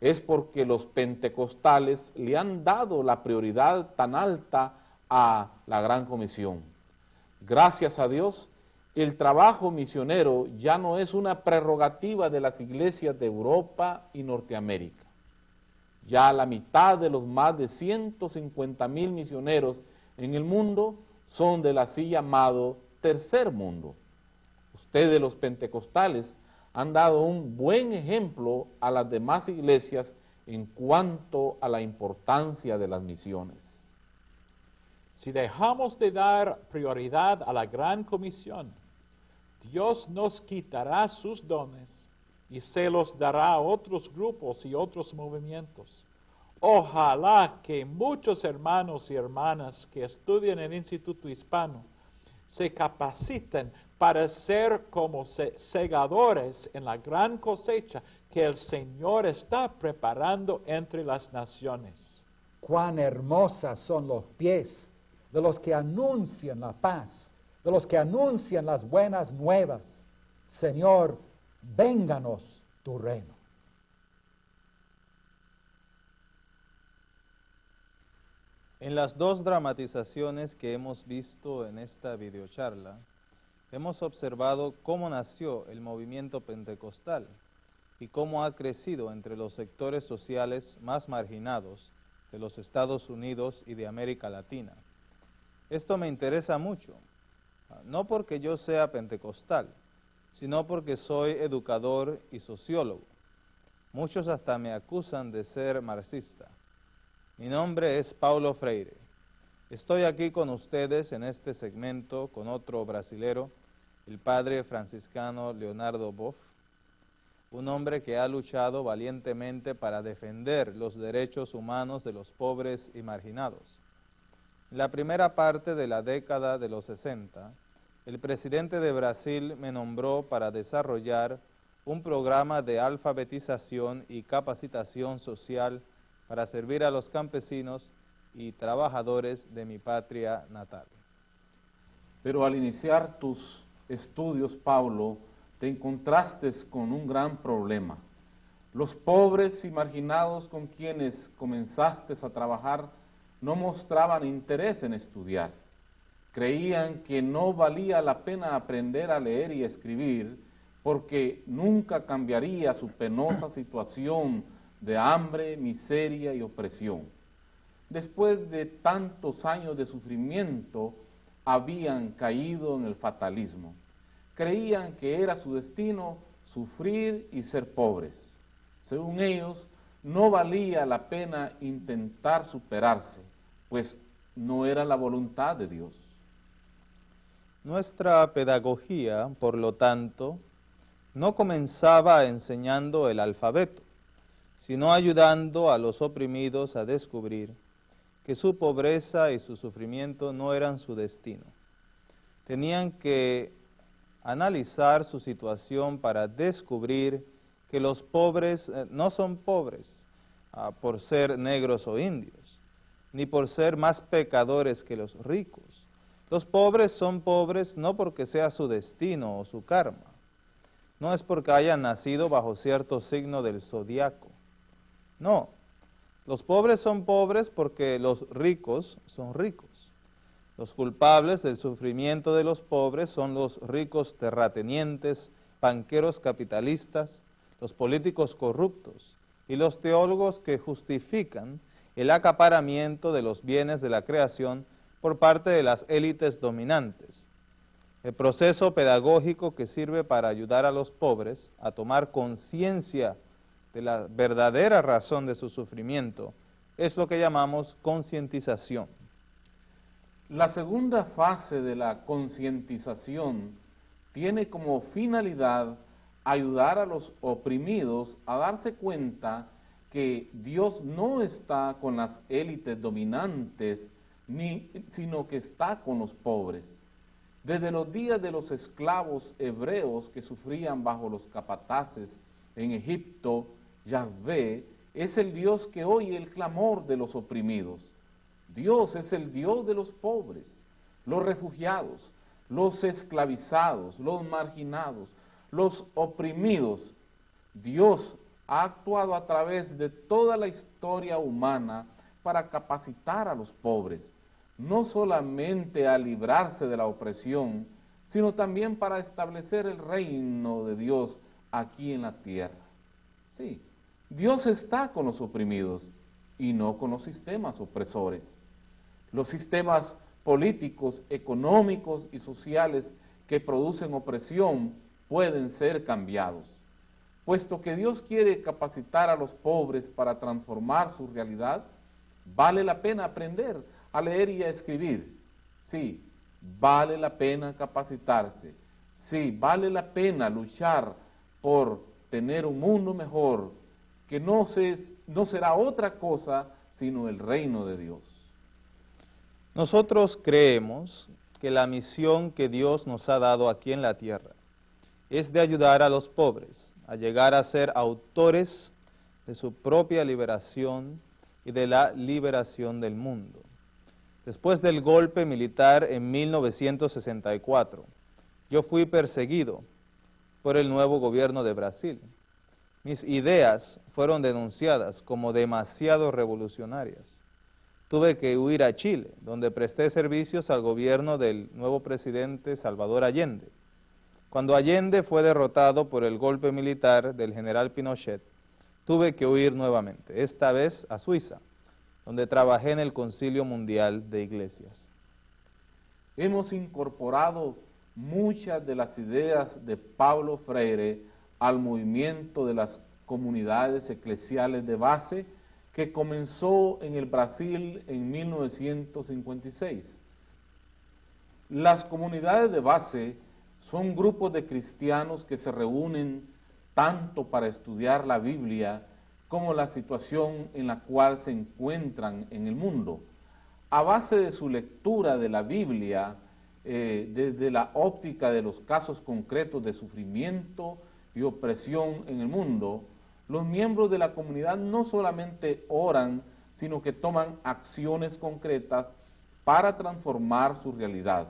es porque los pentecostales le han dado la prioridad tan alta a la gran comisión. Gracias a Dios, el trabajo misionero ya no es una prerrogativa de las iglesias de Europa y Norteamérica. Ya la mitad de los más de 150 mil misioneros en el mundo son del así llamado tercer mundo. Ustedes los pentecostales han dado un buen ejemplo a las demás iglesias en cuanto a la importancia de las misiones. Si dejamos de dar prioridad a la gran comisión, Dios nos quitará sus dones y se los dará a otros grupos y otros movimientos. Ojalá que muchos hermanos y hermanas que estudian en el Instituto Hispano se capaciten para ser como segadores en la gran cosecha que el Señor está preparando entre las naciones. Cuán hermosas son los pies de los que anuncian la paz, de los que anuncian las buenas nuevas. Señor, vénganos tu reino. En las dos dramatizaciones que hemos visto en esta videocharla, hemos observado cómo nació el movimiento pentecostal y cómo ha crecido entre los sectores sociales más marginados de los Estados Unidos y de América Latina. Esto me interesa mucho, no porque yo sea pentecostal, sino porque soy educador y sociólogo. Muchos hasta me acusan de ser marxista. Mi nombre es Paulo Freire. Estoy aquí con ustedes en este segmento con otro brasilero, el padre franciscano Leonardo Boff, un hombre que ha luchado valientemente para defender los derechos humanos de los pobres y marginados. En la primera parte de la década de los 60, el presidente de Brasil me nombró para desarrollar un programa de alfabetización y capacitación social para servir a los campesinos y trabajadores de mi patria natal. Pero al iniciar tus estudios, Pablo, te encontraste con un gran problema. Los pobres y marginados con quienes comenzaste a trabajar no mostraban interés en estudiar. Creían que no valía la pena aprender a leer y escribir porque nunca cambiaría su penosa situación de hambre, miseria y opresión. Después de tantos años de sufrimiento, habían caído en el fatalismo creían que era su destino sufrir y ser pobres. Según ellos, no valía la pena intentar superarse, pues no era la voluntad de Dios. Nuestra pedagogía, por lo tanto, no comenzaba enseñando el alfabeto, sino ayudando a los oprimidos a descubrir que su pobreza y su sufrimiento no eran su destino. Tenían que analizar su situación para descubrir que los pobres eh, no son pobres ah, por ser negros o indios, ni por ser más pecadores que los ricos. Los pobres son pobres no porque sea su destino o su karma, no es porque hayan nacido bajo cierto signo del zodiaco. No, los pobres son pobres porque los ricos son ricos. Los culpables del sufrimiento de los pobres son los ricos terratenientes, banqueros capitalistas, los políticos corruptos y los teólogos que justifican el acaparamiento de los bienes de la creación por parte de las élites dominantes. El proceso pedagógico que sirve para ayudar a los pobres a tomar conciencia de la verdadera razón de su sufrimiento es lo que llamamos concientización. La segunda fase de la concientización tiene como finalidad ayudar a los oprimidos a darse cuenta que Dios no está con las élites dominantes, ni, sino que está con los pobres. Desde los días de los esclavos hebreos que sufrían bajo los capataces en Egipto, Yahvé es el Dios que oye el clamor de los oprimidos. Dios es el Dios de los pobres, los refugiados, los esclavizados, los marginados, los oprimidos. Dios ha actuado a través de toda la historia humana para capacitar a los pobres, no solamente a librarse de la opresión, sino también para establecer el reino de Dios aquí en la tierra. Sí, Dios está con los oprimidos y no con los sistemas opresores. Los sistemas políticos, económicos y sociales que producen opresión pueden ser cambiados. Puesto que Dios quiere capacitar a los pobres para transformar su realidad, vale la pena aprender a leer y a escribir. Sí, vale la pena capacitarse. Sí, vale la pena luchar por tener un mundo mejor que no, se, no será otra cosa sino el reino de Dios. Nosotros creemos que la misión que Dios nos ha dado aquí en la tierra es de ayudar a los pobres a llegar a ser autores de su propia liberación y de la liberación del mundo. Después del golpe militar en 1964, yo fui perseguido por el nuevo gobierno de Brasil. Mis ideas fueron denunciadas como demasiado revolucionarias. tuve que huir a Chile, donde presté servicios al gobierno del nuevo presidente Salvador Allende. Cuando Allende fue derrotado por el golpe militar del general Pinochet, tuve que huir nuevamente, esta vez a Suiza, donde trabajé en el Concilio Mundial de Iglesias. Hemos incorporado muchas de las ideas de Pablo Freire al movimiento de las comunidades eclesiales de base que comenzó en el Brasil en 1956. Las comunidades de base son grupos de cristianos que se reúnen tanto para estudiar la Biblia como la situación en la cual se encuentran en el mundo. A base de su lectura de la Biblia, eh, desde la óptica de los casos concretos de sufrimiento y opresión en el mundo, los miembros de la comunidad no solamente oran, sino que toman acciones concretas para transformar su realidad.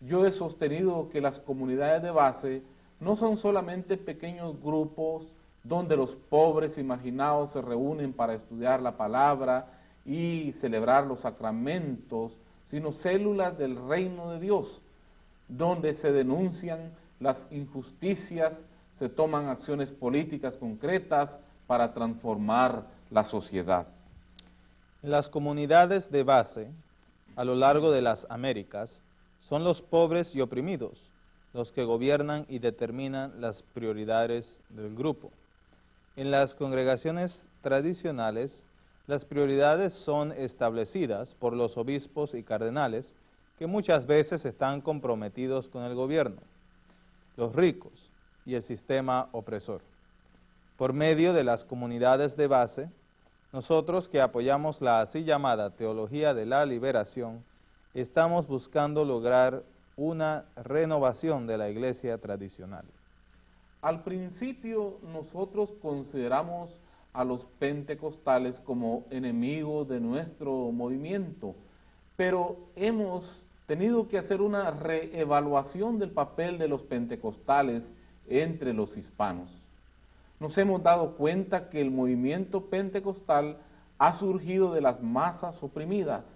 Yo he sostenido que las comunidades de base no son solamente pequeños grupos donde los pobres imaginados se reúnen para estudiar la palabra y celebrar los sacramentos, sino células del reino de Dios, donde se denuncian las injusticias, se toman acciones políticas concretas para transformar la sociedad. En las comunidades de base, a lo largo de las Américas, son los pobres y oprimidos los que gobiernan y determinan las prioridades del grupo. En las congregaciones tradicionales, las prioridades son establecidas por los obispos y cardenales que muchas veces están comprometidos con el gobierno, los ricos y el sistema opresor. Por medio de las comunidades de base, nosotros que apoyamos la así llamada teología de la liberación, estamos buscando lograr una renovación de la iglesia tradicional. Al principio nosotros consideramos a los pentecostales como enemigos de nuestro movimiento, pero hemos tenido que hacer una reevaluación del papel de los pentecostales entre los hispanos. Nos hemos dado cuenta que el movimiento pentecostal ha surgido de las masas oprimidas,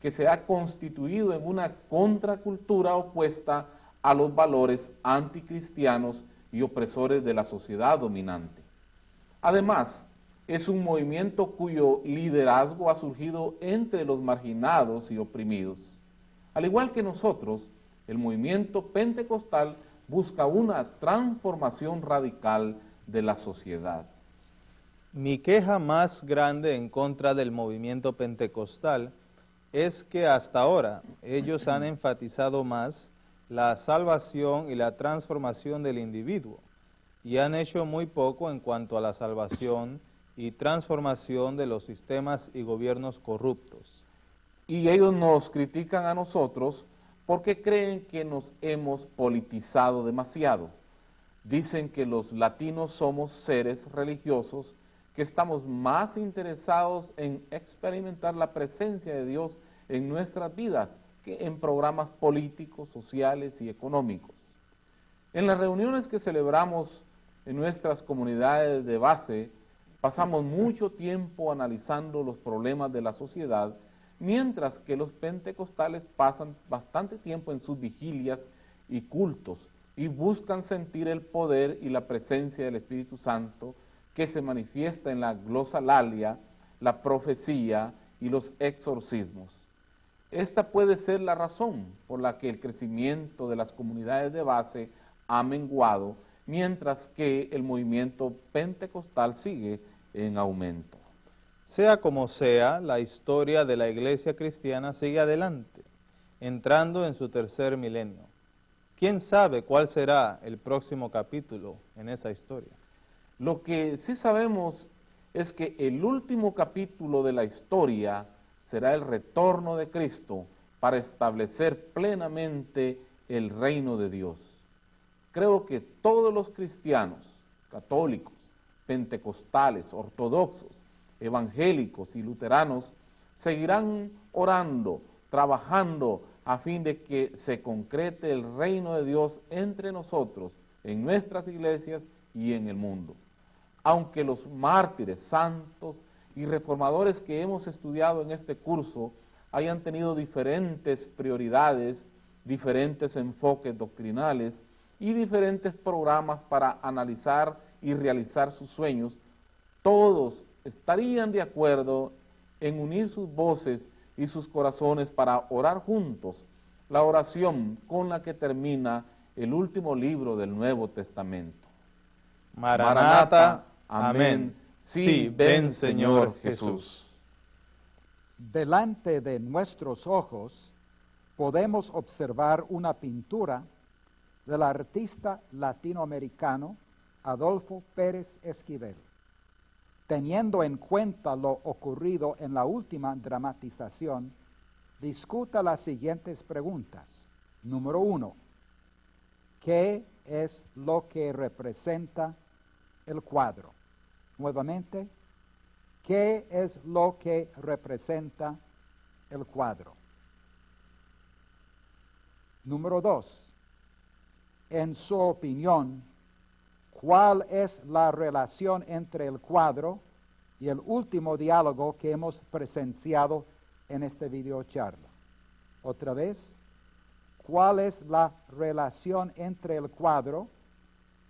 que se ha constituido en una contracultura opuesta a los valores anticristianos y opresores de la sociedad dominante. Además, es un movimiento cuyo liderazgo ha surgido entre los marginados y oprimidos. Al igual que nosotros, el movimiento pentecostal busca una transformación radical de la sociedad. Mi queja más grande en contra del movimiento pentecostal es que hasta ahora ellos han enfatizado más la salvación y la transformación del individuo y han hecho muy poco en cuanto a la salvación y transformación de los sistemas y gobiernos corruptos. Y ellos nos critican a nosotros porque creen que nos hemos politizado demasiado. Dicen que los latinos somos seres religiosos que estamos más interesados en experimentar la presencia de Dios en nuestras vidas que en programas políticos, sociales y económicos. En las reuniones que celebramos en nuestras comunidades de base, pasamos mucho tiempo analizando los problemas de la sociedad, mientras que los pentecostales pasan bastante tiempo en sus vigilias y cultos y buscan sentir el poder y la presencia del Espíritu Santo que se manifiesta en la glosalalia, la profecía y los exorcismos. Esta puede ser la razón por la que el crecimiento de las comunidades de base ha menguado, mientras que el movimiento pentecostal sigue en aumento. Sea como sea, la historia de la iglesia cristiana sigue adelante, entrando en su tercer milenio. ¿Quién sabe cuál será el próximo capítulo en esa historia? Lo que sí sabemos es que el último capítulo de la historia será el retorno de Cristo para establecer plenamente el reino de Dios. Creo que todos los cristianos, católicos, pentecostales, ortodoxos, evangélicos y luteranos seguirán orando, trabajando a fin de que se concrete el reino de Dios entre nosotros, en nuestras iglesias y en el mundo. Aunque los mártires santos y reformadores que hemos estudiado en este curso hayan tenido diferentes prioridades, diferentes enfoques doctrinales y diferentes programas para analizar y realizar sus sueños, todos estarían de acuerdo en unir sus voces y sus corazones para orar juntos la oración con la que termina el último libro del Nuevo Testamento. Maranata, amén. Sí, ven Señor Jesús. Delante de nuestros ojos podemos observar una pintura del artista latinoamericano Adolfo Pérez Esquivel. Teniendo en cuenta lo ocurrido en la última dramatización, discuta las siguientes preguntas. Número uno, ¿qué es lo que representa el cuadro? Nuevamente, ¿qué es lo que representa el cuadro? Número dos, en su opinión, ¿cuál es la relación entre el cuadro y el último diálogo que hemos presenciado en este video charla? Otra vez, ¿cuál es la relación entre el cuadro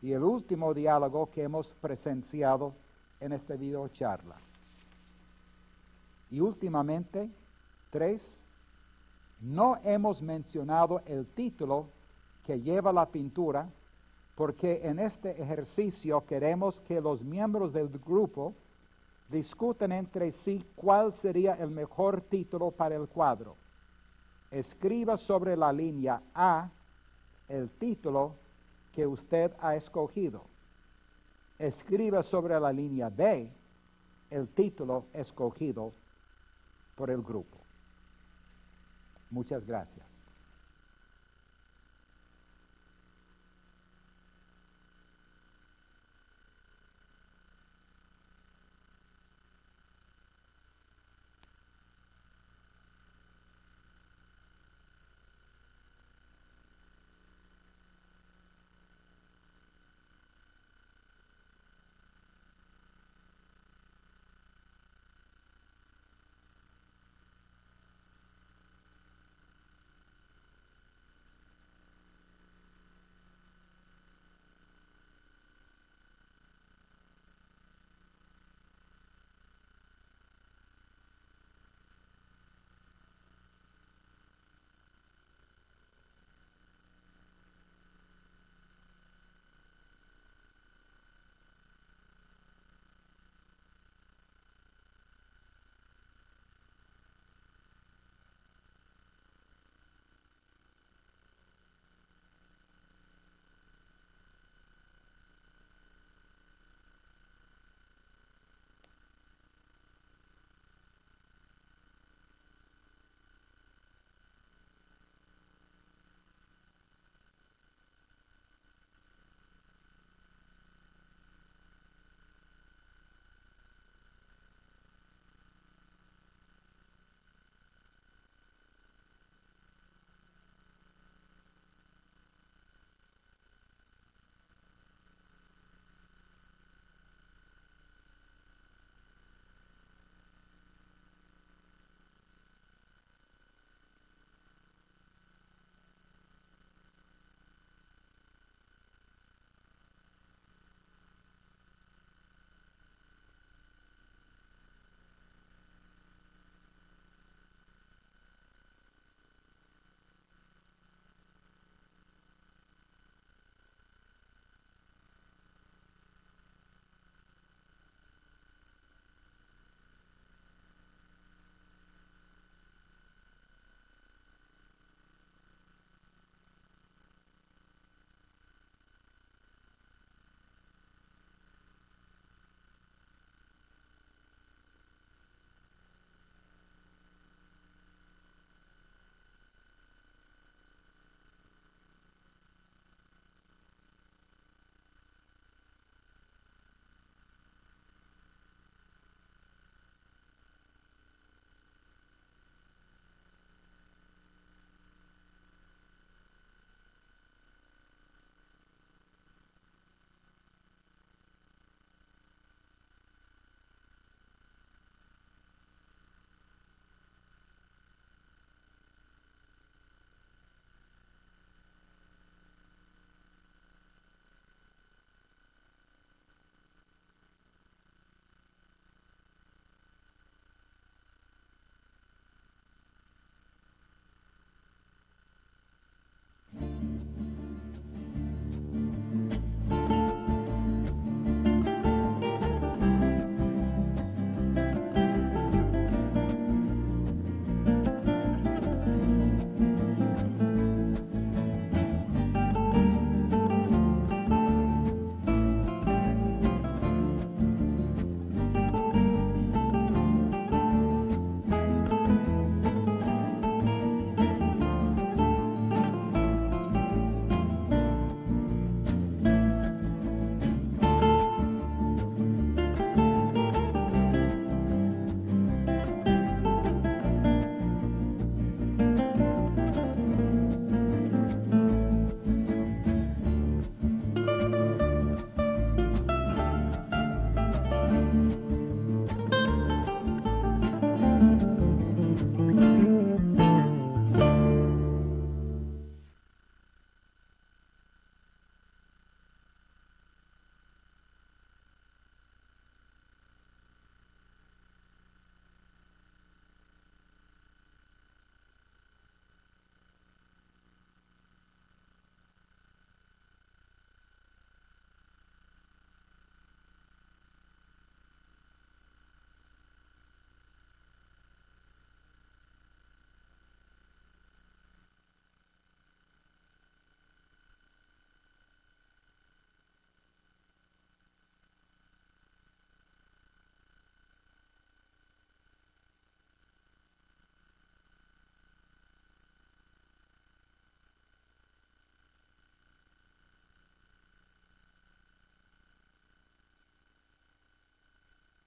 y el último diálogo que hemos presenciado en este video charla? Y últimamente, tres, no hemos mencionado el título que lleva la pintura porque en este ejercicio queremos que los miembros del grupo discutan entre sí cuál sería el mejor título para el cuadro. Escriba sobre la línea A el título que usted ha escogido. Escriba sobre la línea B el título escogido por el grupo. Muchas gracias.